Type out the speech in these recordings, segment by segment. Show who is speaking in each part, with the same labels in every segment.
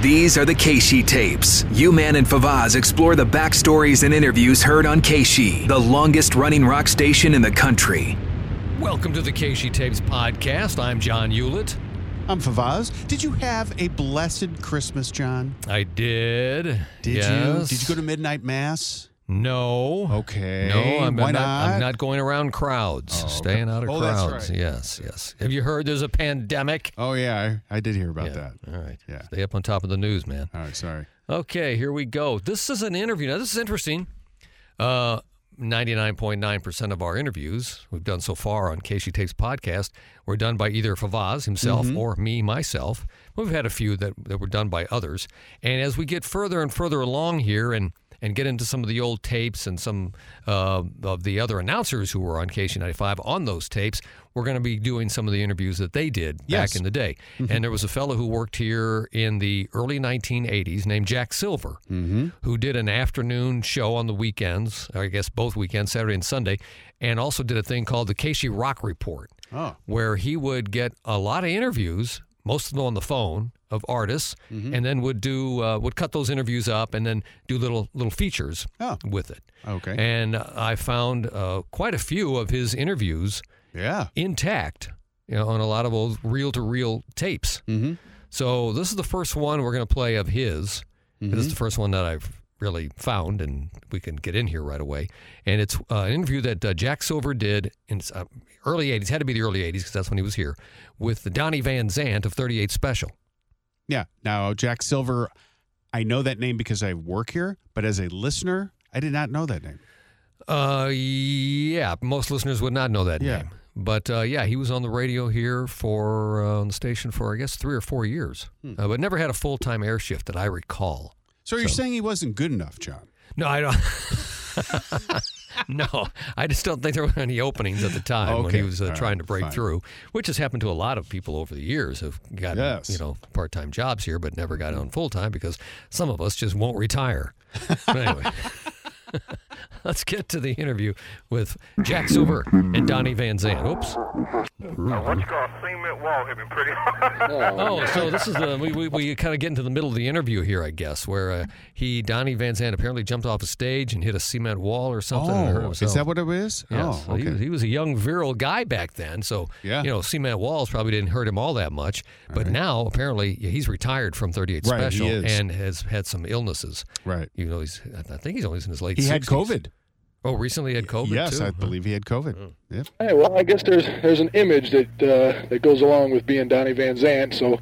Speaker 1: These are the KSHE tapes. U-Man and Favaz explore the backstories and interviews heard on KSHE, the longest running rock station in the country.
Speaker 2: Welcome to the KSHE Tapes podcast. I'm John Ulett.
Speaker 3: I'm Favaz. Did you have a blessed Christmas, John?
Speaker 2: I did.
Speaker 3: Did
Speaker 2: yes.
Speaker 3: you? Did you go to midnight mass?
Speaker 2: No.
Speaker 3: Okay.
Speaker 2: No, I'm,
Speaker 3: Why
Speaker 2: I'm
Speaker 3: not?
Speaker 2: I'm not going around crowds.
Speaker 3: Oh, okay.
Speaker 2: Staying out of
Speaker 3: Oh,
Speaker 2: crowds.
Speaker 3: right.
Speaker 2: Yes, yes. Have you heard there's a pandemic?
Speaker 3: Oh yeah, I, I did hear about
Speaker 2: Yeah.
Speaker 3: that.
Speaker 2: All right.
Speaker 3: Yeah.
Speaker 2: Stay up on top of the news, man.
Speaker 3: All right, sorry.
Speaker 2: Okay, here we go. This is an interview. Now, this is interesting. Uh, 99.9% of our interviews we've done so far on KSHE Tapes podcast were done by either Favaz himself or me, myself. We've had a few that, that were done by others. And as we get further and further along here and, and get into some of the old tapes and some uh, of the other announcers who were on KSHE95 on those tapes, we're going to be doing some of the interviews that they did
Speaker 3: Yes.
Speaker 2: back in the day. And there was a fellow who worked here in the early 1980s named Jack Silver, who did an afternoon show on the weekends, I guess both weekends, Saturday and Sunday, and also did a thing called the KSHE Rock Report,
Speaker 3: Oh.
Speaker 2: where he would get a lot of interviews, most of them on the phone, of artists, and then would do uh, would cut those interviews up and then do little little features
Speaker 3: Oh.
Speaker 2: with it.
Speaker 3: Okay.
Speaker 2: And I found uh, quite a few of his interviews
Speaker 3: yeah.
Speaker 2: intact, you know, on a lot of old reel-to-reel tapes.
Speaker 3: Mm-hmm.
Speaker 2: So this is the first one we're going to play of his. This
Speaker 3: Mm-hmm.
Speaker 2: is the first one that I've really found, and we can get in here right away. And it's uh, an interview that uh, Jack Silver did in uh, early '80s. Had to be the early '80s because that's when he was here with the Donnie Van Zant of 38 Special.
Speaker 3: Yeah. Now Jack Silver, I know that name because I work here, but as a listener, I did not know that name.
Speaker 2: Uh, yeah, most listeners would not know that
Speaker 3: Yeah.
Speaker 2: name. But uh, yeah, he was on the radio here for uh, on the station for I guess three or four years,
Speaker 3: Hmm.
Speaker 2: uh, but never had a full time air shift that I recall.
Speaker 3: So you're
Speaker 2: So-
Speaker 3: saying he wasn't good enough, John?
Speaker 2: No, I don't. no, I just don't think there were any openings at the time when he was uh,
Speaker 3: All right,
Speaker 2: trying to break
Speaker 3: fine.
Speaker 2: through, which has happened to a lot of people over the years who've gotten
Speaker 3: Yes.
Speaker 2: you know part time jobs here, but never got on full time because some of us just won't retire. But anyway. Let's get to the interview with Jack Silver and Donnie Van Zant. Oops.
Speaker 4: What you call cement wall hit me pretty hard.
Speaker 2: Oh, so this is the we, we, we kind of get into the middle of the interview here, I guess, where uh, he Donnie Van Zant apparently jumped off a stage and hit a cement wall or something. and hurt
Speaker 3: Oh, is that what it is?
Speaker 2: Yes.
Speaker 3: Oh,
Speaker 2: So he, was, he was a young virile guy back then, so
Speaker 3: Yeah.
Speaker 2: you know cement walls probably didn't hurt him all that much. But now apparently he's retired from 38
Speaker 3: Right,
Speaker 2: Special and has had some illnesses.
Speaker 3: right.
Speaker 2: You know, he's I think he's only in his late.
Speaker 3: He had
Speaker 2: 60s.
Speaker 3: COVID.
Speaker 2: Oh, recently had COVID.
Speaker 3: yes,
Speaker 2: too?
Speaker 3: I believe he had COVID.
Speaker 2: Oh.
Speaker 3: Yep.
Speaker 5: Hey, well, I guess there's there's an image that uh, that goes along with being Donnie Van Zant, so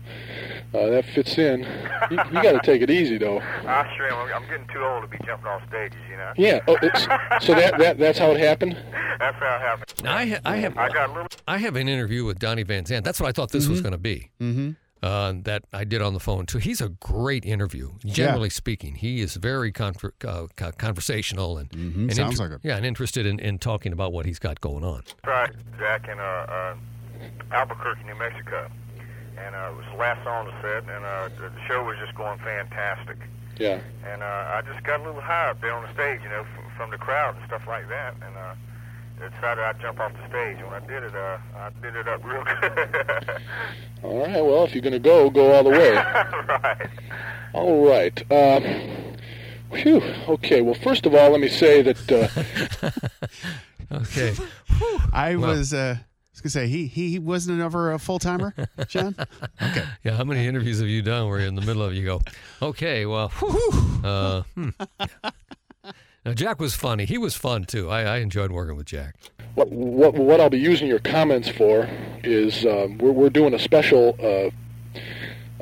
Speaker 5: uh, that fits in. You, you got to take it easy, though.
Speaker 4: I sure am. I'm getting too old to be jumping off stages, you know.
Speaker 5: Yeah. Oh, it's, so that, that that's how it happened.
Speaker 4: That's how it happened.
Speaker 2: Now, I, ha- I have
Speaker 4: I got a little.
Speaker 2: I have an interview with Donnie Van Zant. That's what I thought this was going to be.
Speaker 3: Mm-hmm.
Speaker 2: Uh, that I did on the phone too. He's a great interview. Generally speaking, he is very conver- uh, conversational and,
Speaker 3: Mhm,
Speaker 2: and
Speaker 3: sounds like it.
Speaker 2: Yeah, and interested in, in talking about what he's got going on.
Speaker 4: Right, Jack in uh, uh, Albuquerque, New Mexico, and uh, it was the last song to set, and uh, the the show was just going fantastic.
Speaker 5: Yeah.
Speaker 4: And uh, I just got a little high up there on the stage, you know, from, from the crowd and stuff like that, and decided I'd jump off the stage. When I did it, uh, I did it up real good.
Speaker 5: All right. Well, if you're gonna go, go all the way.
Speaker 4: right.
Speaker 5: All right. Um, whew. Okay. Well, first of all, let me say that uh,
Speaker 2: Okay.
Speaker 3: I
Speaker 2: Well-
Speaker 3: was. Uh, I was gonna say he he he wasn't ever a full timer, John. Okay.
Speaker 2: Yeah, how many interviews have you done where you're in the middle of you go, okay, well, whew, uh, hmm. Now, Jack was funny. He was fun too. I, I enjoyed working with Jack.
Speaker 5: what, what what I'll be using your comments for is um, we're we're doing a special uh,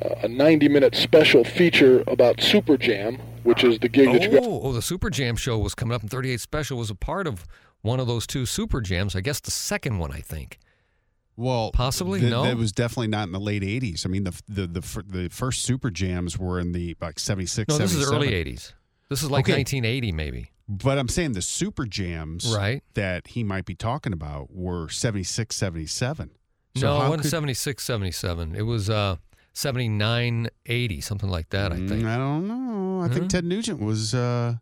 Speaker 5: uh, a 90 minute special feature about Super Jam, which is the gig that you got.
Speaker 2: Oh, oh, the Super Jam show was coming up, and 38 Special was a part of one of those two Super Jams. I guess the second one, I think.
Speaker 3: Well,
Speaker 2: Possibly?
Speaker 3: th-
Speaker 2: No?
Speaker 3: That was definitely not in the late '80s. I mean, the the the, the first Super Jams were in the like '76,
Speaker 2: No, this is early 80s. This is like
Speaker 3: Okay.
Speaker 2: 1980 maybe.
Speaker 3: But I'm saying the Super Jams
Speaker 2: Right.
Speaker 3: that he might be talking about were 76, 77. So
Speaker 2: no, it wasn't
Speaker 3: could-
Speaker 2: 76, 77. It was uh, 79, 80, something like that, I
Speaker 3: Mm,
Speaker 2: think.
Speaker 3: I don't know. I think Ted Nugent was uh,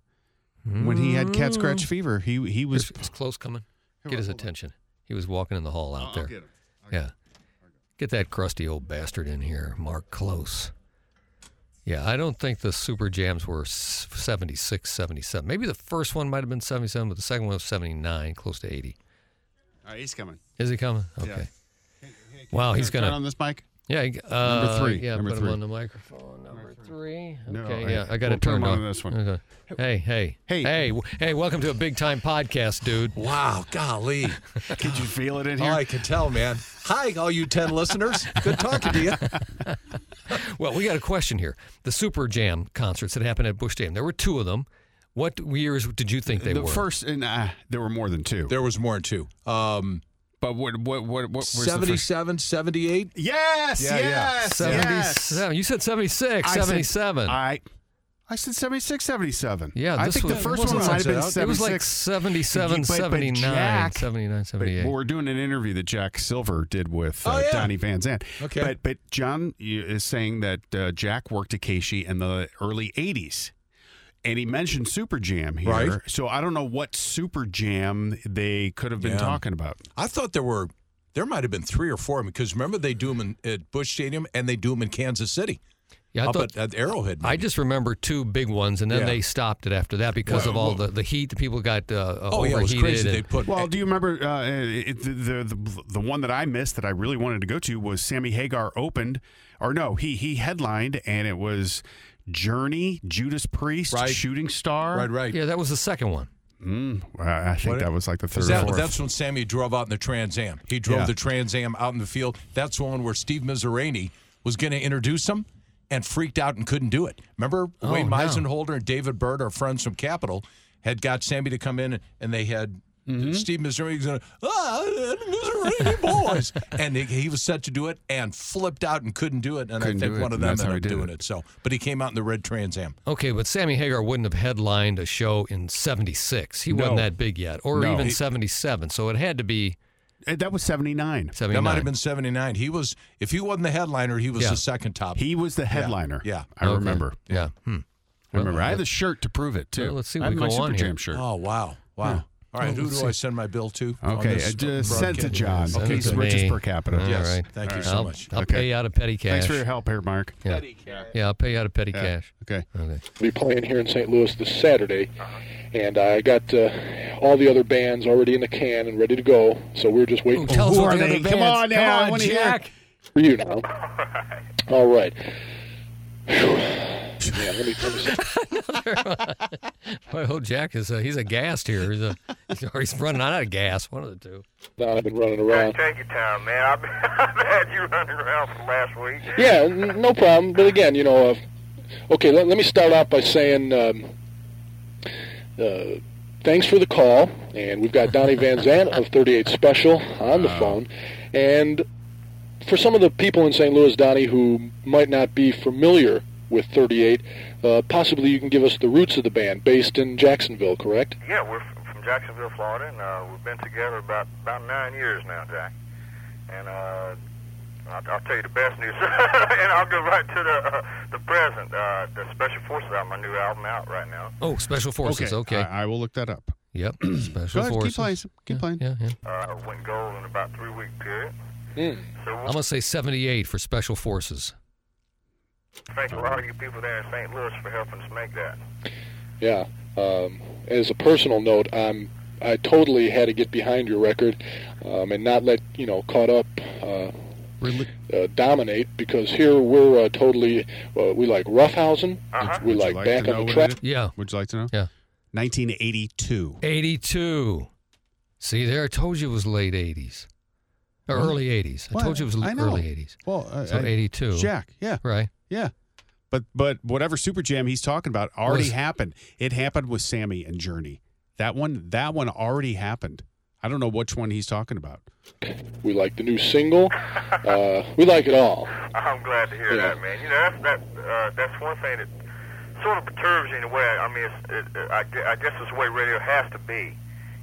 Speaker 3: when he had cat scratch
Speaker 2: Mm.
Speaker 3: fever. He he was.
Speaker 2: It's close coming. Get his attention. He was walking in the hall out
Speaker 3: I'll
Speaker 2: there.
Speaker 3: get.
Speaker 2: Yeah. Get that crusty old bastard in here, Mark Close. Yeah, I don't think the Super Jams were s- 76, 77. Maybe the first one might have been 77, but the second one was 79, close to 80.
Speaker 3: All right, he's coming.
Speaker 2: Is he coming?
Speaker 3: Yeah.
Speaker 2: Okay. Wow, he's going
Speaker 3: on this mic.
Speaker 2: Yeah, he- uh,
Speaker 3: three,
Speaker 2: Yeah,
Speaker 3: number
Speaker 2: put
Speaker 3: three.
Speaker 2: him on the microphone. Number three.
Speaker 3: No,
Speaker 2: Okay,
Speaker 3: I-
Speaker 2: yeah, I got
Speaker 3: we'll
Speaker 2: it turned
Speaker 3: on
Speaker 2: on.
Speaker 3: this one.
Speaker 2: Okay. Hey, hey,
Speaker 3: Hey.
Speaker 2: hey, w- hey! Welcome to a big time podcast, dude.
Speaker 6: Wow, golly.
Speaker 3: Could you feel it in here?
Speaker 6: Oh,
Speaker 3: here?
Speaker 6: I can tell, man. Hi, all you 10 listeners. Good talking to you.
Speaker 2: Well, we got a question here. The Super Jam concerts that happened at Busch Stadium. There were two of them. What years did you think they were?
Speaker 3: the first, and uh, there were more than two.
Speaker 6: There was more than two. Um,
Speaker 3: but what what what what was
Speaker 6: 77, 78.
Speaker 3: Yes,
Speaker 6: Yeah, yeah.
Speaker 3: yes,
Speaker 2: 77. You said 76,
Speaker 3: I said-
Speaker 2: 77.
Speaker 3: I I said 76, 77.
Speaker 2: yeah,
Speaker 3: I
Speaker 2: this
Speaker 3: think
Speaker 2: was,
Speaker 3: the first one
Speaker 2: wasn't
Speaker 3: might have been
Speaker 2: such a-
Speaker 3: 76.
Speaker 2: It was like 77,
Speaker 3: But- but
Speaker 2: 79,
Speaker 3: Jack-
Speaker 2: 79,
Speaker 3: But,
Speaker 2: 78.
Speaker 3: well, we're doing an interview that Jack Silver did with uh,
Speaker 6: Oh, yeah.
Speaker 3: Donnie Van Zant.
Speaker 6: Okay.
Speaker 3: But but John is saying that uh, Jack worked at KSHE in the early 80s. And he mentioned Super Jam here.
Speaker 6: Right.
Speaker 3: So I don't know what Super Jam they could have been
Speaker 6: Yeah.
Speaker 3: talking about.
Speaker 6: I thought there were, there might have been three or four because remember they do them in, at Busch Stadium and they do them in Kansas City.
Speaker 2: yeah, I
Speaker 6: up
Speaker 2: thought,
Speaker 6: at, at Arrowhead.
Speaker 2: I just remember two big ones, and then
Speaker 6: Yeah.
Speaker 2: they stopped it after that because of all the, the heat. The people got uh,
Speaker 6: oh, yeah, it was crazy.
Speaker 2: and-
Speaker 6: They put,
Speaker 3: Well, do you remember uh, it, the, the the the one that I missed that I really wanted to go to was Sammy Hagar opened, or no, he he headlined, and it was Journey, Judas Priest,
Speaker 6: Right.
Speaker 3: Shooting Star.
Speaker 6: right, right.
Speaker 2: yeah, that was the second one.
Speaker 3: Mm, I I think
Speaker 6: What-
Speaker 3: that was like the third.
Speaker 6: Is
Speaker 3: or
Speaker 6: that, that's when Sammy drove out in the Trans Am. He drove
Speaker 3: Yeah.
Speaker 6: the Trans Am out in the field. That's the one where Steve Mizerany was going to introduce him and freaked out and couldn't do it. Remember
Speaker 2: Oh,
Speaker 6: Wayne
Speaker 2: no.
Speaker 6: Meisenholder and David Bird, our friends from Capitol, had got Sammy to come in and they had
Speaker 2: Mm-hmm.
Speaker 6: Steve Mizerany going, ah, Mizerany boys. and he, he was set to do it and flipped out and couldn't do it. And
Speaker 3: Couldn't
Speaker 6: I think one of them
Speaker 3: that's
Speaker 6: ended up doing
Speaker 3: it.
Speaker 6: it. So, But he came out in the red Trans Am.
Speaker 2: Okay, but Sammy Hagar wouldn't have headlined a show in 76. He wasn't that big yet, or
Speaker 3: No.
Speaker 2: even
Speaker 3: He-
Speaker 2: 77. So it had to be
Speaker 3: Uh, that was seventy nine.
Speaker 2: 79.
Speaker 6: That might have been 79. He was, if he wasn't the headliner, he was
Speaker 2: Yeah.
Speaker 6: the second top.
Speaker 3: He was the headliner.
Speaker 6: Yeah.
Speaker 3: I
Speaker 2: Okay.
Speaker 3: remember.
Speaker 2: Yeah. Hmm.
Speaker 3: I remember.
Speaker 2: Well,
Speaker 3: I have the shirt to prove it too.
Speaker 2: Well, let's see
Speaker 3: I
Speaker 2: what
Speaker 3: have
Speaker 2: we
Speaker 3: my
Speaker 2: go
Speaker 3: Super
Speaker 2: on
Speaker 3: Jam
Speaker 2: here.
Speaker 3: shirt.
Speaker 6: Oh wow, wow! All right,
Speaker 2: Well,
Speaker 6: who
Speaker 2: let's
Speaker 6: do I send my bill to? on
Speaker 3: Okay,
Speaker 6: this
Speaker 3: uh, just send to? John.
Speaker 2: Okay, it
Speaker 3: He's
Speaker 2: to
Speaker 3: richest per capita.
Speaker 2: All
Speaker 6: Yes,
Speaker 2: right.
Speaker 6: thank you
Speaker 2: I'll,
Speaker 6: so much.
Speaker 2: I'll
Speaker 3: Okay.
Speaker 2: pay you out of petty cash.
Speaker 3: Thanks for your help here, Mark.
Speaker 2: Yeah. yeah, I'll pay you out of petty
Speaker 3: Yeah.
Speaker 2: cash.
Speaker 3: Okay.
Speaker 2: Okay.
Speaker 5: We'll be playing here in St. Louis this Saturday, and I got uh, all the other bands already in the can and ready to go. So we're just waiting
Speaker 2: Ooh, tell us
Speaker 3: who
Speaker 2: what
Speaker 3: are
Speaker 2: the
Speaker 3: they? Come on now,
Speaker 2: Come on,
Speaker 3: wanna hear.
Speaker 2: Jack.
Speaker 5: for you now. All right. Yeah, let me, let me see.
Speaker 2: Boy, oh, Jack is uh, he's a gassed here. He's, a, or he's running out of gas. One of the two.
Speaker 5: Don, I've been running
Speaker 4: Hey,
Speaker 5: around.
Speaker 4: take your time, man. I've, been, I've had you running around for the last week.
Speaker 5: Yeah, n- no problem. But again, you know, uh, okay, let, let me start off by saying um, uh, thanks for the call. And we've got Donnie Van Zant of 38 Special on the phone. And for some of the people in St. Louis, Donnie, who might not be familiar with 38, uh, possibly you can give us the roots of the band, based in Jacksonville, correct?
Speaker 4: Yeah, we're f- from Jacksonville, Florida, and uh, we've been together about about nine years now, Jack. And uh, I'll, I'll tell you the best news, and I'll go right to the uh, the present. Uh, the Special Forces album, my new album out right now.
Speaker 2: Oh, special forces. Okay.
Speaker 3: I, I will look that up.
Speaker 2: yep. Special
Speaker 3: Go ahead,
Speaker 2: forces.
Speaker 3: keep playing. Keep
Speaker 2: yeah,
Speaker 3: playing.
Speaker 2: Yeah, yeah.
Speaker 4: Uh, went gold in about three week period.
Speaker 5: Hmm.
Speaker 4: So
Speaker 2: I'm gonna say 78 for special forces.
Speaker 4: Thank a lot of you people there in St. Louis for helping us make that.
Speaker 5: Yeah. Um, as a personal note, I'm I totally had to get behind your record um, and not let you know caught up uh,
Speaker 2: Really?
Speaker 5: uh, dominate because here we're uh, totally uh, we like roughhousing,
Speaker 4: Uh-huh.
Speaker 5: we like,
Speaker 3: like
Speaker 5: back
Speaker 3: to
Speaker 5: on the
Speaker 3: what
Speaker 5: track.
Speaker 2: Yeah.
Speaker 3: Would you like to know?
Speaker 2: Yeah.
Speaker 3: 1982.
Speaker 2: 82. See there, I told you it was late 80s. Or
Speaker 3: What?
Speaker 2: early 80s. I
Speaker 3: What?
Speaker 2: told you it was
Speaker 3: I know.
Speaker 2: early 80s.
Speaker 3: Well, uh,
Speaker 2: So
Speaker 3: I-
Speaker 2: 82.
Speaker 3: Jack. Yeah.
Speaker 2: Right.
Speaker 3: Yeah. But but whatever Super Jam he's talking about already
Speaker 2: Was-
Speaker 3: happened. It happened with Sammy and Journey. That one that one already happened. I don't know which one he's talking about.
Speaker 5: We like the new single. Uh, we like it all.
Speaker 4: I'm glad to hear
Speaker 5: Yeah.
Speaker 4: that, man. You know, that's that uh, that's one thing that sort of perturbs you in a way. I mean, it's, it, it, I, I guess it's the way radio has to be.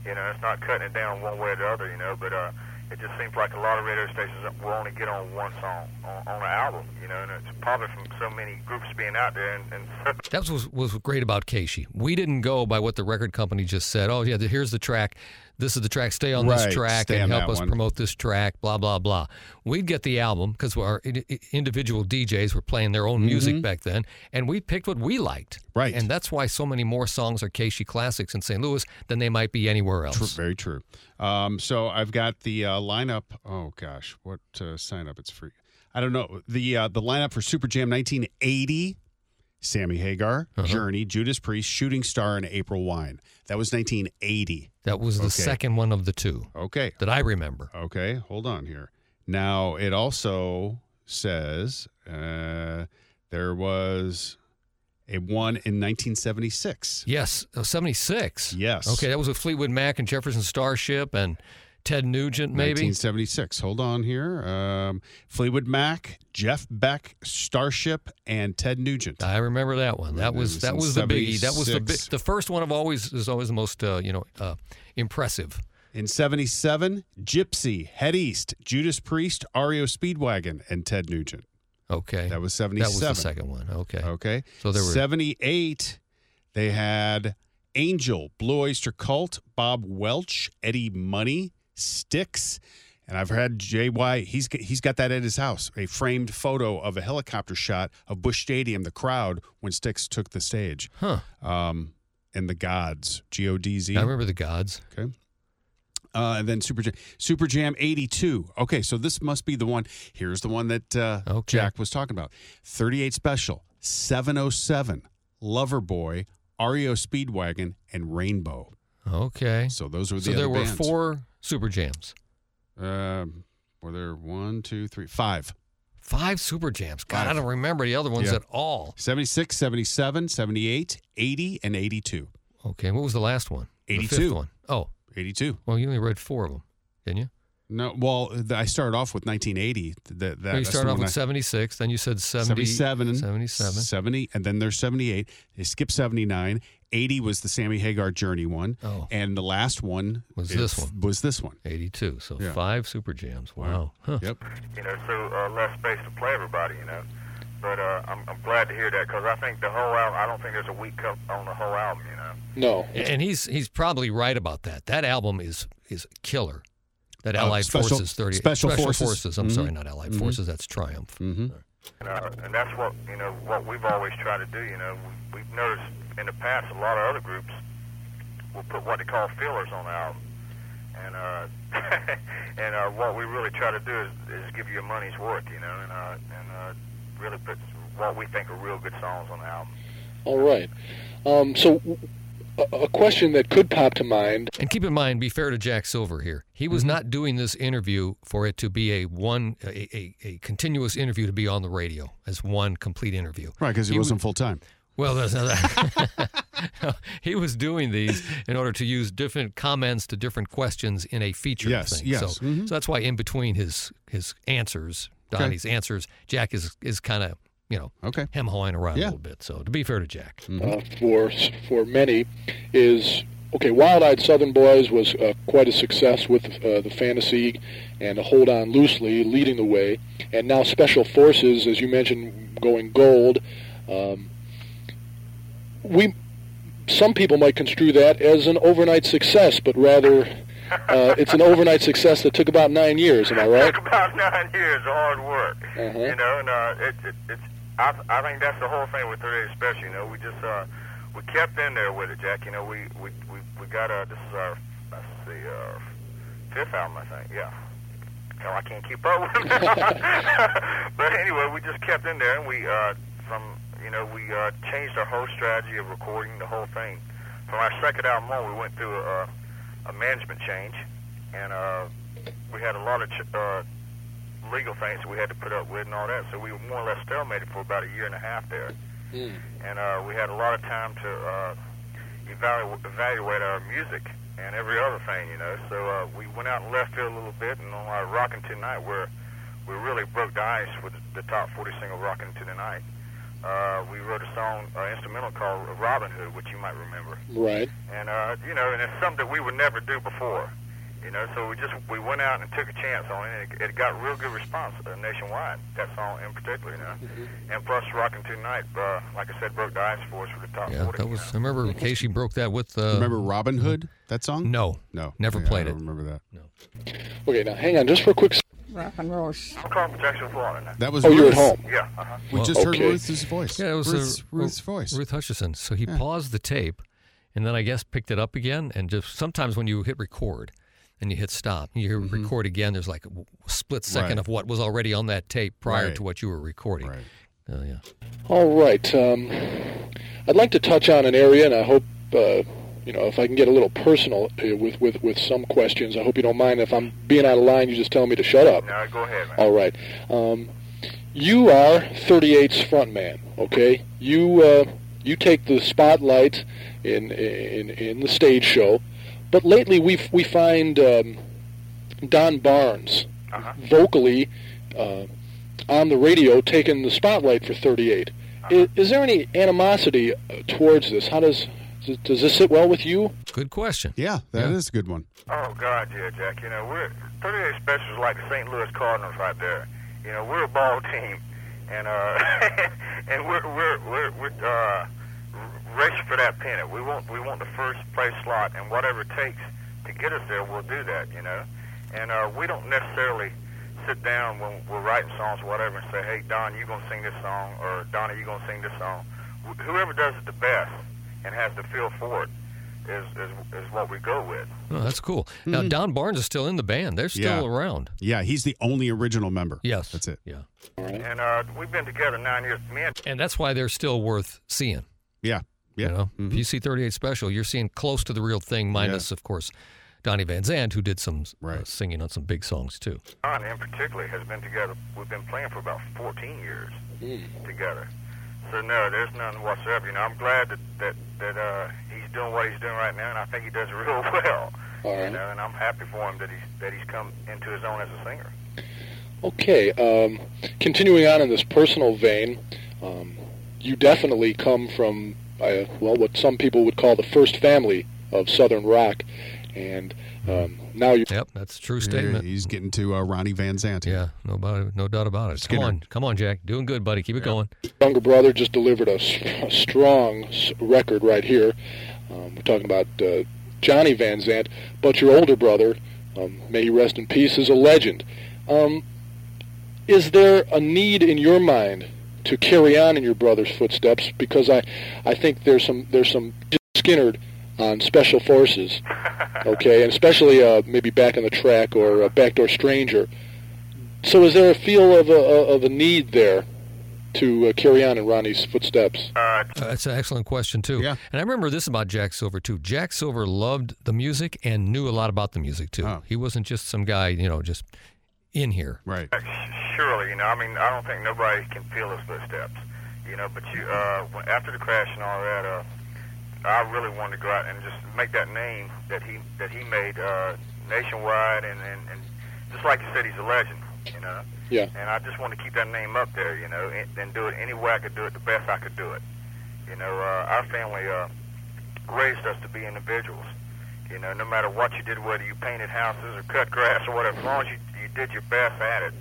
Speaker 4: You know, it's not cutting it down one way or the other. You know, but uh, it just seems like a lot of radio stations will only get on one song on, on an album. You know, and it's probably from so many groups being out there and. and
Speaker 2: That was was great about KSHE. We didn't go by what the record company just said. Oh yeah, here's the track. This is the track. Stay on
Speaker 3: Right,
Speaker 2: this track
Speaker 3: stay
Speaker 2: and help us
Speaker 3: one.
Speaker 2: promote this track. Blah blah blah. We'd get the album because our individual DJs were playing their own music back then, and we picked what we liked.
Speaker 3: Mm-hmm. Right.
Speaker 2: and that's why so many more songs are KSHE classics in St. Louis than they might be anywhere else.
Speaker 3: Tr- very true. Um, so I've got the uh, lineup. Oh gosh, what uh, sign up? It's free. I don't know the uh, the lineup for Super Jam 1980. Sammy Hagar,
Speaker 2: Uh-huh.
Speaker 3: Journey, Judas Priest, Shooting Star, and April Wine. That was 1980.
Speaker 2: That was the
Speaker 3: Okay.
Speaker 2: second one of the two
Speaker 3: Okay.
Speaker 2: that I remember.
Speaker 3: Okay, hold on here. Now it also says uh, there was a one in 1976.
Speaker 2: Yes, uh, 76.
Speaker 3: Yes.
Speaker 2: Okay, that was with Fleetwood Mac and Jefferson Starship and Ted Nugent, maybe.
Speaker 3: 1976. Hold on here. Um, Fleetwood Mac, Jeff Beck, Starship, and Ted Nugent.
Speaker 2: I remember that one. That was
Speaker 3: was
Speaker 2: that was the biggie. That was the
Speaker 3: 76.
Speaker 2: the first one of always is always the most uh, you know uh, impressive.
Speaker 3: In 77, Gypsy, Head East, Judas Priest, REO Speedwagon, and Ted Nugent.
Speaker 2: Okay,
Speaker 3: That was 77.
Speaker 2: that was the second one. Okay,
Speaker 3: Okay.
Speaker 2: So there were-
Speaker 3: 78, they had Angel, Blue Oyster Cult, Bob Welch, Eddie Money, Styx. And I've had JY, he's, he's got that at his house, a framed photo of a helicopter shot of Busch Stadium, the crowd, when Styx took the stage.
Speaker 2: huh?
Speaker 3: Um, and the Godz, G O D Z.
Speaker 2: I remember the Godz.
Speaker 3: Okay. Uh, and then Super Jam, Super Jam 82. Okay, so this must be the one. Here's the one that uh,
Speaker 2: Okay.
Speaker 3: Jack was talking about 38 Special, 707, Loverboy, REO Speedwagon, and Rainbow.
Speaker 2: Okay,
Speaker 3: So those were the
Speaker 2: so there were
Speaker 3: bands.
Speaker 2: four Super Jams,
Speaker 3: Um, were there one, two, three, five?
Speaker 2: five Super Jams. God, I don't remember the other ones
Speaker 3: Yeah.
Speaker 2: at all.
Speaker 3: 76, 77, 78, 80, and 82.
Speaker 2: Okay, what was the last one? The fifth
Speaker 3: 82.
Speaker 2: one. Oh,
Speaker 3: 82.
Speaker 2: well, you only read four of them, didn't you?
Speaker 3: No, well, I started off with 1980. That, that,
Speaker 2: Well, you
Speaker 3: that's
Speaker 2: started off
Speaker 3: one
Speaker 2: with
Speaker 3: I-
Speaker 2: 76, then you said 70,
Speaker 3: 77,
Speaker 2: 77.
Speaker 3: 70, and then there's 78. They skipped 79. 80 was the Sammy Hagar Journey one.
Speaker 2: Oh.
Speaker 3: And the last one
Speaker 2: Was
Speaker 3: is-
Speaker 2: this one.
Speaker 3: Was this one.
Speaker 2: 82. So
Speaker 3: Yeah.
Speaker 2: five Super Jams. Wow. Huh.
Speaker 3: Yep.
Speaker 4: you know, so uh, less space to play everybody, you know. But uh, I'm, I'm glad to hear that because I think the whole album, I don't think there's a weak cut on the whole album, you know.
Speaker 5: No.
Speaker 2: And he's he's probably right about that. That album is is killer. That
Speaker 3: Uh,
Speaker 2: Allied
Speaker 3: Special-
Speaker 2: Forces 30
Speaker 3: Special Forces.
Speaker 2: I'm
Speaker 3: Mhm.
Speaker 2: sorry, not Allied Forces. That's Triumph.
Speaker 3: Mm-hmm.
Speaker 4: And, uh, and that's what, you know, what we've always tried to do, you know. We, we've noticed in the past a lot of other groups will put what they call fillers on the album. And uh, and uh, what we really try to do is, is give you your money's worth, you know, and uh, and uh, really put what we think are real good songs on the album.
Speaker 5: All right. Um, so, a, a question that could pop to mind.
Speaker 2: And keep in mind, be fair to Jack Silver here. He
Speaker 3: Mm-hmm.
Speaker 2: was not doing this interview for it to be a one a, a, a continuous interview to be on the radio as one complete interview.
Speaker 3: Right, because he,
Speaker 2: He
Speaker 3: wasn't full time.
Speaker 2: Well, that's not he was doing these in order to use different comments to different questions in a feature
Speaker 3: Yes,
Speaker 2: thing.
Speaker 3: yes.
Speaker 2: So,
Speaker 3: Mhm.
Speaker 2: so that's why in between his his answers, Donnie's answers, Jack is is kind of you know
Speaker 3: Okay.
Speaker 2: hem hawing around
Speaker 3: Yeah.
Speaker 2: a little bit. So to be fair to Jack,
Speaker 5: uh, for for many is okay. Wild Eyed Southern Boys was uh, quite a success with uh, the fantasy and Hold On Loosely leading the way, and now Special Forces, as you mentioned, going gold. Um, we some people might construe that as an overnight success, but rather uh, it's an overnight success that took about nine years. Am I right?
Speaker 4: took about nine years of hard work.
Speaker 5: Uh-huh.
Speaker 4: You know, and uh, it, it, it's I, I think that's the whole thing with 38 Special. You know, we just uh, we kept in there with it, Jack. You know, we we we, we got uh, this is our let's see, uh, fifth album, I think. Yeah. Hell, I can't keep up with it. but anyway, we just kept in there, and we uh, from you know we uh, changed our whole strategy of recording the whole thing. From our second album on, we went through a, a management change, and uh, we had a lot of ch- uh, legal things that we had to put up with and all that. So we were more or less stalemated for about a year and a half there, and uh, we had a lot of time to uh, evaluate, evaluate our music and every other thing, you know. So uh, we went out in left field a little bit, and on our Rockin' Tonight, where we really broke the ice with the top 40 single Rockin' to the Night. Uh, we wrote a song, uh, instrumental called Robin Hood, which you might remember.
Speaker 5: Right.
Speaker 4: And uh, you know, and it's something that we would never do before. You know, so we just we went out and took a chance on it. And it, it got real good response uh, nationwide. That song in particular, you know. And plus, Rockin' Tonight, uh, like I said, broke the ice for us for the top
Speaker 2: Yeah,
Speaker 4: 40.
Speaker 2: that
Speaker 4: you
Speaker 2: was.
Speaker 4: know.
Speaker 2: I remember KSHE broke that with. Uh,
Speaker 3: Remember Robin Hood? That song?
Speaker 2: No,
Speaker 3: No.
Speaker 2: never
Speaker 3: Yeah,
Speaker 2: played
Speaker 3: I
Speaker 2: it.
Speaker 3: don't remember that. No.
Speaker 5: Okay, now hang on just for a quick. s-
Speaker 4: I'm calling from Jackson, Florida.
Speaker 3: That was
Speaker 5: Oh, you're at home.
Speaker 4: Yeah. Uh-huh.
Speaker 3: We
Speaker 2: Well,
Speaker 3: just heard. Ruth's voice.
Speaker 2: Yeah, it was
Speaker 3: Ruth's,
Speaker 2: uh,
Speaker 3: Ruth's voice.
Speaker 2: Ruth Hutchison. So he
Speaker 3: Yeah.
Speaker 2: paused the tape, and then I guess picked it up again. And just sometimes when you hit record and you hit stop, you hear record again. There's like a w- split second
Speaker 3: Mm-hmm. Right.
Speaker 2: of what was already on that tape prior
Speaker 3: Right.
Speaker 2: to what you were recording.
Speaker 3: Right.
Speaker 2: Uh, yeah.
Speaker 5: All right. Um, I'd like to touch on an area, and I hope uh, you know if I can get a little personal uh, with with with some questions. I hope you don't mind if I'm being out of line. You just tell me to shut up.
Speaker 4: Now go ahead, man.
Speaker 5: All right. Um, you are 38's front man. Okay. You uh, you take the spotlight in in in the stage show, but lately we we find um, Don Barnes
Speaker 4: Uh-huh.
Speaker 5: vocally uh, on the radio taking the spotlight for 38. Is, is there any animosity uh, towards this? How does does- does this sit well with you?
Speaker 2: Good question.
Speaker 3: Yeah, that is
Speaker 2: Yeah.
Speaker 3: a good one.
Speaker 4: Oh God, yeah, Jack. You know, we're 38 Specials is like the St. Louis Cardinals right there. You know, we're a ball team, and uh, and we're we're we're, we're uh, racing for that pennant. We want we want the first place slot, and whatever it takes to get us there, we'll do that. You know, and uh, we don't necessarily sit down when we're writing songs or whatever and say, hey, Don, you gonna sing this song, or Donna, you gonna sing this song. Wh- Whoever does it the best and has the feel for it is is, is what we go with.
Speaker 2: Oh, that's cool. Now Don Barnes is still in the band. They're still
Speaker 3: Yeah.
Speaker 2: around.
Speaker 3: Yeah, he's the only original member.
Speaker 2: Yes,
Speaker 3: That's it.
Speaker 2: Yeah,
Speaker 4: And uh, we've been together nine years. Me and
Speaker 2: and that's why they're still worth seeing.
Speaker 3: Yeah. Yeah.
Speaker 2: You know,
Speaker 3: Mhm.
Speaker 2: if you see 38 Special, you're seeing close to the real thing, minus, of course, Donnie Van Zant, who did some uh, singing on some big songs too.
Speaker 4: Don in particular has been together. We've been playing for about 14 years together. So no, there's none whatsoever. You know, I'm glad that that that uh, he's doing what he's doing right now, and I think he does it real well.
Speaker 5: All
Speaker 4: You know, and I'm happy for him that he's that he's come into his own as a singer.
Speaker 5: Okay. Um, continuing on in this personal vein, um, you definitely come from uh, well, what some people would call the first family of Southern rock, and um, now you.
Speaker 2: Yep, that's a true
Speaker 3: Yeah,
Speaker 2: statement.
Speaker 3: He's getting to uh, Ronnie Van Zant.
Speaker 2: Yeah, no, no doubt about it.
Speaker 3: Skynyrd.
Speaker 2: Come on, come on, Jack. Doing good, buddy. Keep it going.
Speaker 5: younger brother just delivered a strong record right here. Um, we're talking about uh, Johnny Van Zant, but your older brother, um, may he rest in peace, is a legend. Um, is there a need in your mind to carry on in your brother's footsteps? Because I, I think there's some there's some Skynyrd on Special Forces, okay, and especially uh, maybe Back on the Track or uh, Backdoor Stranger. So is there a feel of a, of a need there to uh, carry on in Ronnie's footsteps?
Speaker 4: Uh,
Speaker 2: Uh, that's an excellent question too.
Speaker 3: Yeah.
Speaker 2: And I remember this about Jack Silver too. Jack Silver loved the music and knew a lot about the music too.
Speaker 3: Oh.
Speaker 2: He wasn't just some guy, you know, just in here.
Speaker 3: Right.
Speaker 4: surely, you know, I mean, I don't think nobody can feel his footsteps, you know. But you, uh, after the crash and all that, uh, I really wanted to go out and just make that name that he that he made uh, nationwide, and, and and just like you said, he's a legend, you know.
Speaker 5: Yeah.
Speaker 4: And I just want to keep that name up there, you know, and, and do it any way I could do it, the best I could do it. You know, uh, our family uh, raised us to be individuals. You know, no matter what you did, whether you painted houses or cut grass or whatever, as long as you, you did your best at it,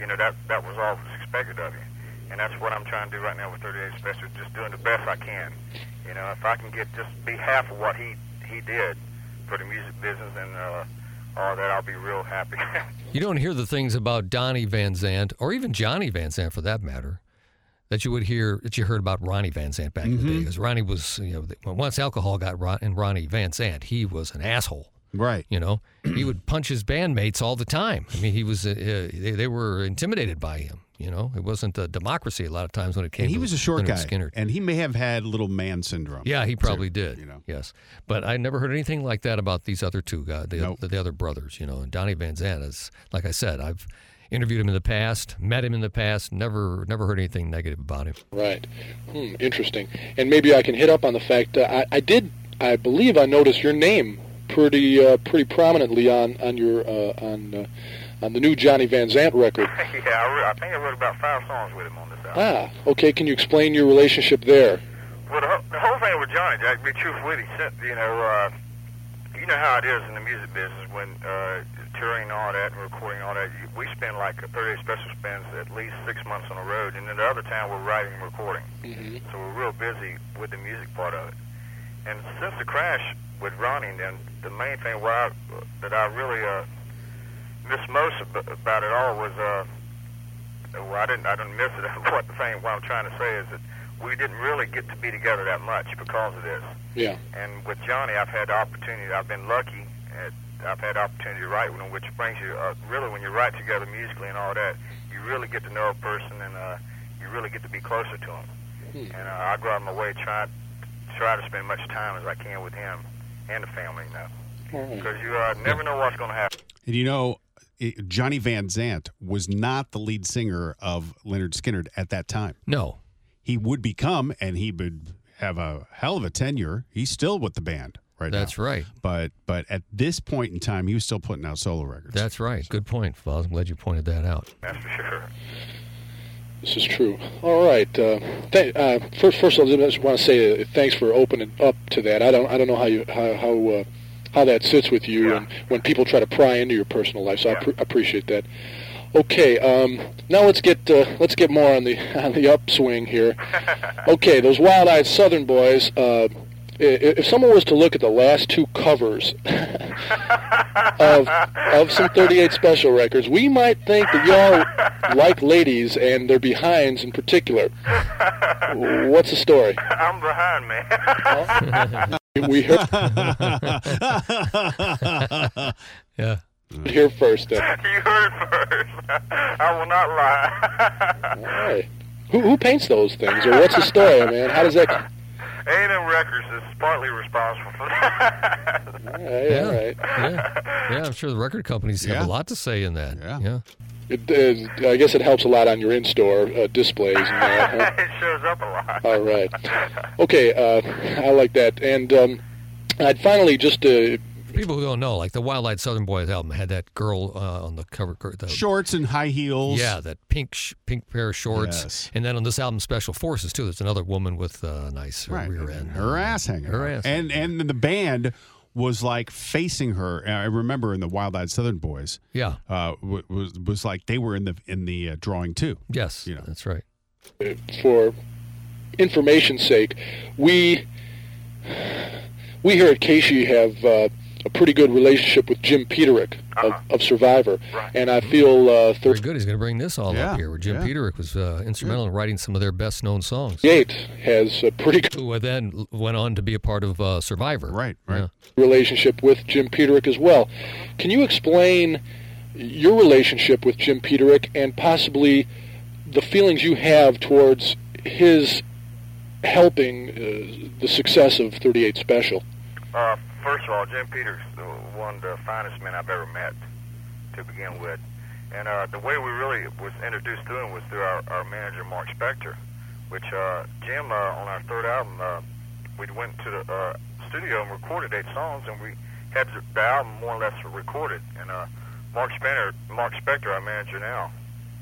Speaker 4: you know, that that was all that was expected of you. And that's what I'm trying to do right now with 38 Special, just doing the best I can. You know, if I can get just be half of what he he did for the music business and uh, all that, I'll be real happy.
Speaker 2: You don't hear the things about Donnie Van Zant or even Johnny Van Zant for that matter that you would hear that you heard about Ronnie Van Zant back in the day. Because Ronnie was, you know, once alcohol got Ron, in Ronnie Van Zant, he was an asshole.
Speaker 3: Right.
Speaker 2: You know, he would punch his bandmates all the time. I mean, he was uh, uh, they, they were intimidated by him. You know, it wasn't a democracy a lot of times when it came.
Speaker 3: And he
Speaker 2: to
Speaker 3: was a short
Speaker 2: Lynyrd
Speaker 3: guy.
Speaker 2: Skynyrd.
Speaker 3: And he may have had little man syndrome.
Speaker 2: Yeah, he
Speaker 3: too,
Speaker 2: probably did.
Speaker 3: You know.
Speaker 2: Yes, but I never heard anything like that about these other two guys, the,
Speaker 3: Nope.
Speaker 2: the, the other brothers. You know, and Donnie Van Zant is, like I said, I've interviewed him in the past, met him in the past, never never heard anything negative about him.
Speaker 5: Right. Hmm, interesting. And maybe I can hit up on the fact uh, I, I did, I believe I noticed your name pretty uh, pretty prominently on on your uh, on uh, on the new Johnny Van Zant record.
Speaker 4: yeah, I, re- I think I wrote about five songs with him on this album.
Speaker 5: Ah, okay. Can you explain your relationship there?
Speaker 4: Well, the, whole- the whole thing with Johnny, Jack, be truthful with you, you know, uh, you know how it is in the music business when uh, touring and all that and recording all that. We spend like a 38 special spends at least six months on the road, and then the other time we're writing and recording.
Speaker 5: Mm-hmm.
Speaker 4: So we're real busy with the music part of it. And since the crash with Ronnie, then the main thing why I, that I really uh, miss most about it all was uh, well, I didn't I didn't miss it. what the thing what I'm trying to say is that we didn't really get to be together that much because of this.
Speaker 5: Yeah.
Speaker 4: And with Johnny, I've had the opportunity. I've been lucky. At, I've had the opportunity to write with him, which brings you uh, really when you write together musically and all that, you really get to know a person and uh, you really get to be closer to him.
Speaker 5: Hmm.
Speaker 4: And uh, I go out of my way try try to spend much time as I can with him and the family, you know,
Speaker 5: All right.
Speaker 4: because you uh, never know what's going to happen.
Speaker 3: And you know, it, Johnny Van Zant was not the lead singer of Lynyrd Skynyrd at that time.
Speaker 2: No.
Speaker 3: He would become, and he would have a hell of a tenure. He's still with the band right
Speaker 2: That's
Speaker 3: now.
Speaker 2: right.
Speaker 3: But but at this point in time, he was still putting out solo records.
Speaker 2: That's right. Good point, Foz. I'm glad you pointed that out.
Speaker 4: That's for sure.
Speaker 5: This is true. All right. Uh, th- uh, first, first of all, I just want to say uh, thanks for opening up to that. I don't, I don't know how you, how, how, uh, how that sits with you,
Speaker 4: Yeah.
Speaker 5: and when people try to pry into your personal life. So I
Speaker 4: Yeah.
Speaker 5: pre- appreciate that. Okay. Um, now let's get, uh, let's get more on the, on the upswing here. Okay. Those wild-eyed Southern boys. I- if someone was to look at the last two covers of of some 38 special records, we might think that y'all like ladies and their behinds in particular. What's the story?
Speaker 4: I'm behind, man.
Speaker 5: We heard
Speaker 2: Yeah.
Speaker 5: it here first. Then.
Speaker 4: you heard first. I will not lie.
Speaker 5: All right. Who, who paints those things, or what's the story, man? How does that?
Speaker 4: A&M Records is partly responsible for that.
Speaker 5: All right,
Speaker 2: Yeah.
Speaker 5: all right.
Speaker 2: Yeah. Yeah. I'm sure the record companies
Speaker 3: Yeah.
Speaker 2: have a lot to say in that.
Speaker 3: Yeah.
Speaker 2: Yeah.
Speaker 5: It, uh, I guess it helps a lot on your in-store uh, displays and that. Huh?
Speaker 4: it shows up a lot.
Speaker 5: All right. Okay, uh, I like that. And um, I'd finally just uh,
Speaker 2: For people who don't know, like the Wild Eyed Southern Boys album had that girl uh, on the cover. The,
Speaker 3: Shorts and high heels.
Speaker 2: Yeah, that pink sh- pink pair of shorts.
Speaker 3: Yes.
Speaker 2: And then on this album, Special Forces too. There's another woman with a nice uh,
Speaker 3: Right.
Speaker 2: rear end.
Speaker 3: Her ass hanging.
Speaker 2: Her ass.
Speaker 3: And and the band was like facing her. I remember in the Wild Eyed Southern Boys,
Speaker 2: Yeah.
Speaker 3: uh, was was like they were in the in the uh, drawing too.
Speaker 2: Yes.
Speaker 3: You know.
Speaker 2: That's right.
Speaker 5: for information's sake, we we here at KSHE have uh, a pretty good relationship with Jim Peterick of, of Survivor,
Speaker 4: Right.
Speaker 5: and I feel uh,
Speaker 2: Very good. He's going to bring this all
Speaker 3: Yeah,
Speaker 2: up here. Where Jim
Speaker 3: yeah.
Speaker 2: Peterick was uh, instrumental in writing some of their best known songs.
Speaker 5: 38 has a pretty good
Speaker 2: Who then went on to be a part of uh, Survivor.
Speaker 3: Right, right.
Speaker 2: Yeah.
Speaker 5: relationship with Jim Peterick as well. Can you explain your relationship with Jim Peterick and possibly the feelings you have towards his helping uh, the success of 38 Special?
Speaker 4: First of all, Jim Peters, one of the finest men I've ever met to begin with. And uh, the way we really was introduced to him was through our, our manager, Mark Spector, which uh, Jim, uh, on our third album, uh, we went to the uh, studio and recorded eight songs, and we had the, album more or less recorded. And uh, Mark Spector, Mark Spector, our manager now,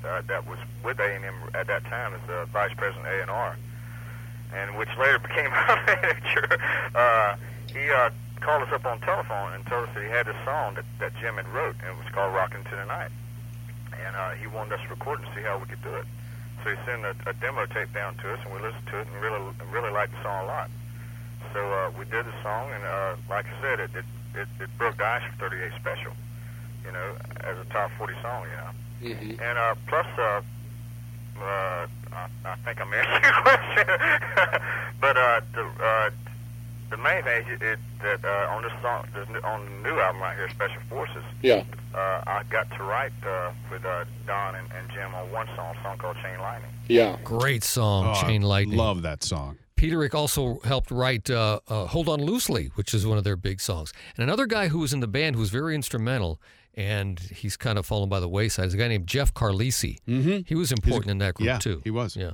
Speaker 4: uh, that was with A&M at that time as the vice president A&R, and which later became our manager. Uh, he uh, called us up on telephone and told us that he had this song that, that Jim had wrote, and it was called "Rockin' to the Night." And uh, he wanted us to record and see how we could do it. So he sent a, a demo tape down to us, and we listened to it and really, really liked the song a lot. So uh, we did the song, and uh, like I said, it, it, it, it broke the ice for 38 Special, you know, as a top 40 song, you know.
Speaker 5: Mm-hmm.
Speaker 4: And uh, plus, uh, uh, I, I think I'm answering your question. but uh, the uh, the main thing is it, that uh, on this song, this, new- on the new album right here, Special Forces,
Speaker 5: Yeah.
Speaker 4: uh, I got to write uh, with uh, Don and, and Jim on one song, a song called Chain Lightning.
Speaker 5: Yeah.
Speaker 2: Great song,
Speaker 3: Oh,
Speaker 2: Chain
Speaker 3: I
Speaker 2: Lightning.
Speaker 3: Love that song.
Speaker 2: Peterick also helped write uh, uh, "Hold On Loosely," which is one of their big songs. And another guy who was in the band who was very instrumental, and he's kind of fallen by the wayside, is a guy named Jeff Carlisi.
Speaker 3: Mm-hmm.
Speaker 2: He was important in that group
Speaker 3: Yeah,
Speaker 2: too.
Speaker 3: he was.
Speaker 2: Yeah.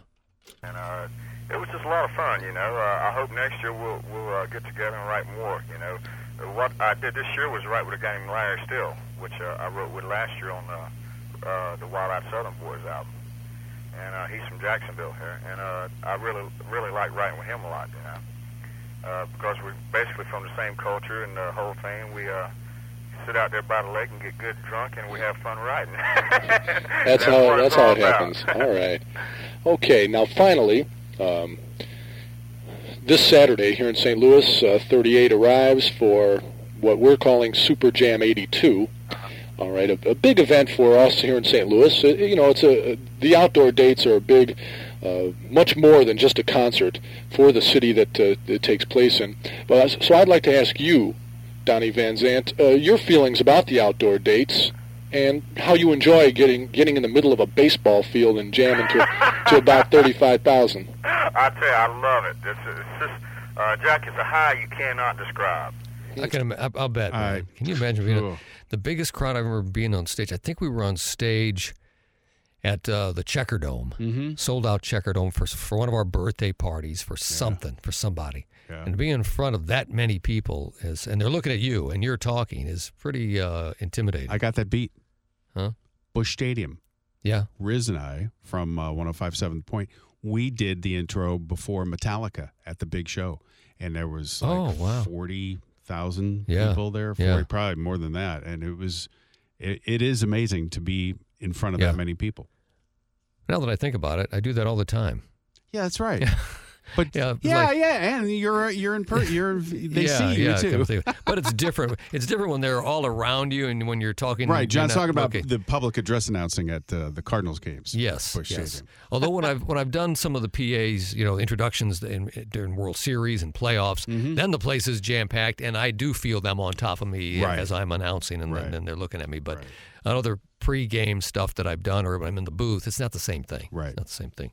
Speaker 4: And uh, it was just a lot of fun, you know. Uh, I hope next year we'll we'll uh, get together and write more, you know. what I did this year was write with a guy named Larry Still, which uh, I wrote with last year on the uh, the Wild Out Southern Boys album, and uh, he's from Jacksonville here, and uh, I really really like writing with him a lot, you know, uh, because we're basically from the same culture and the whole thing. We uh, sit out there by the lake and get good drunk, and we have fun riding.
Speaker 5: That's how that's how it happens. All right. Okay. Now, finally, um, this Saturday here in St. Louis, uh, 38 arrives for what we're calling Super Jam 82. All right, a, a big event for us here in St. Louis. Uh, you know, it's a the outdoor dates are a big, uh, much more than just a concert for the city that uh, it takes place in. But so I'd like to ask you, Donnie Van Zant, uh, your feelings about the outdoor dates and how you enjoy getting getting in the middle of a baseball field and jamming to to about thirty five thousand.
Speaker 4: I tell you, I love it. It's, it's just, uh, Jack, it's a high you cannot describe.
Speaker 2: I can. I, I'll bet.
Speaker 3: I-
Speaker 2: man. Can you imagine being
Speaker 3: Ugh.
Speaker 2: the biggest crowd I remember being on stage? I think we were on stage at uh, the Checker Dome, mm-hmm. sold out Checker Dome for for one of our birthday parties for something for somebody.
Speaker 3: Yeah.
Speaker 2: And to be in front of that many people is, and they're looking at you and you're talking is pretty uh, intimidating.
Speaker 3: I got that beat.
Speaker 2: Huh?
Speaker 3: Busch Stadium.
Speaker 2: yeah.
Speaker 3: Riz and I from uh, 105.7 Point, we did the intro before Metallica at the big show. And there was like
Speaker 2: Oh, wow.
Speaker 3: 40,000
Speaker 2: Yeah.
Speaker 3: people there, 40,
Speaker 2: Yeah.
Speaker 3: probably more than that. And it was, it, it is amazing to be in front of
Speaker 2: Yeah.
Speaker 3: that many people.
Speaker 2: Now that I think about it, I do that all the time.
Speaker 3: Yeah, that's right. But
Speaker 2: Yeah,
Speaker 3: yeah,
Speaker 2: like-
Speaker 3: yeah, and you're you're in per, you're they
Speaker 2: yeah,
Speaker 3: see you
Speaker 2: yeah,
Speaker 3: too.
Speaker 2: come think of it. But it's different. It's different when they're all around you and when you're talking.
Speaker 3: Right, John's
Speaker 2: not-
Speaker 3: talking about
Speaker 2: okay.
Speaker 3: the public address announcing at uh, the Cardinals games.
Speaker 2: Yes, yes. Although when I've when I've done some of the PA's, you know, introductions in, during World Series and playoffs,
Speaker 3: Mm-hmm.
Speaker 2: then the place is jam packed, and I do feel them on top of me
Speaker 3: Right.
Speaker 2: as I'm announcing, and
Speaker 3: Right.
Speaker 2: then, then they're looking at me. But on other pre-game stuff that I've done, or when I'm in the booth, it's not the same thing.
Speaker 3: Right.
Speaker 2: It's not the same thing.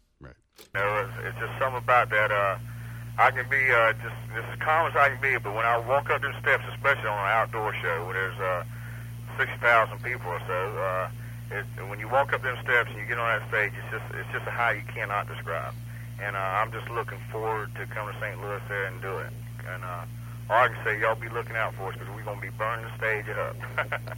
Speaker 4: It's, it's just something about that. Uh, I can be uh, just, just as calm as I can be, but when I walk up them steps, especially on an outdoor show where there's uh, 60,000 people or so, uh, it, when you walk up them steps and you get on that stage, it's just it's just a high you cannot describe. And uh, I'm just looking forward to coming to St. Louis there and do it. And uh, all I can say, y'all be looking out for us because we're going to be burning the stage up.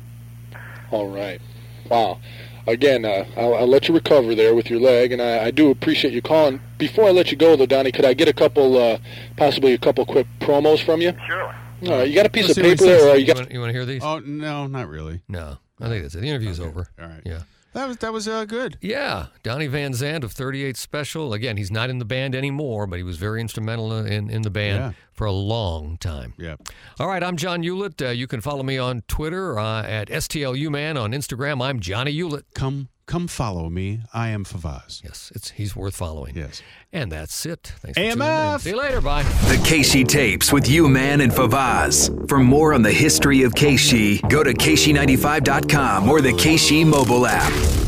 Speaker 5: All right. Wow. Again, uh, I'll, I'll let you recover there with your leg, and I, I do appreciate you calling. Before I let you go, though, Donnie, could I get a couple, uh, possibly a couple quick promos from you?
Speaker 4: Sure.
Speaker 5: All right. You got a piece
Speaker 3: Let's
Speaker 5: of
Speaker 3: see what he
Speaker 5: paper there, or you
Speaker 2: You
Speaker 5: got?
Speaker 2: want, you want to hear these?
Speaker 3: Oh no, not really.
Speaker 2: No, I think that's it. The interview's
Speaker 3: Okay.
Speaker 2: over.
Speaker 3: All right.
Speaker 2: Yeah.
Speaker 3: That was that was uh, good.
Speaker 2: Yeah, Donnie Van Zant of 38 Special. Again, he's not in the band anymore, but he was very instrumental in, in the band
Speaker 3: Yeah.
Speaker 2: for a long time.
Speaker 3: Yeah.
Speaker 2: All right, I'm John Ulett. Uh, you can follow me on Twitter uh, at STLUman. On Instagram, I'm Johnny Ulett.
Speaker 3: Come come follow me. I am Favaz.
Speaker 2: Yes, it's he's worth following.
Speaker 3: Yes.
Speaker 2: And that's it. Thanks for tuning in.
Speaker 3: AMF.
Speaker 2: See you later. Bye.
Speaker 1: The KSHE tapes with you, man, and Favaz. For more on the history of KSHE, go to KSHE95.com or the KSHE mobile app.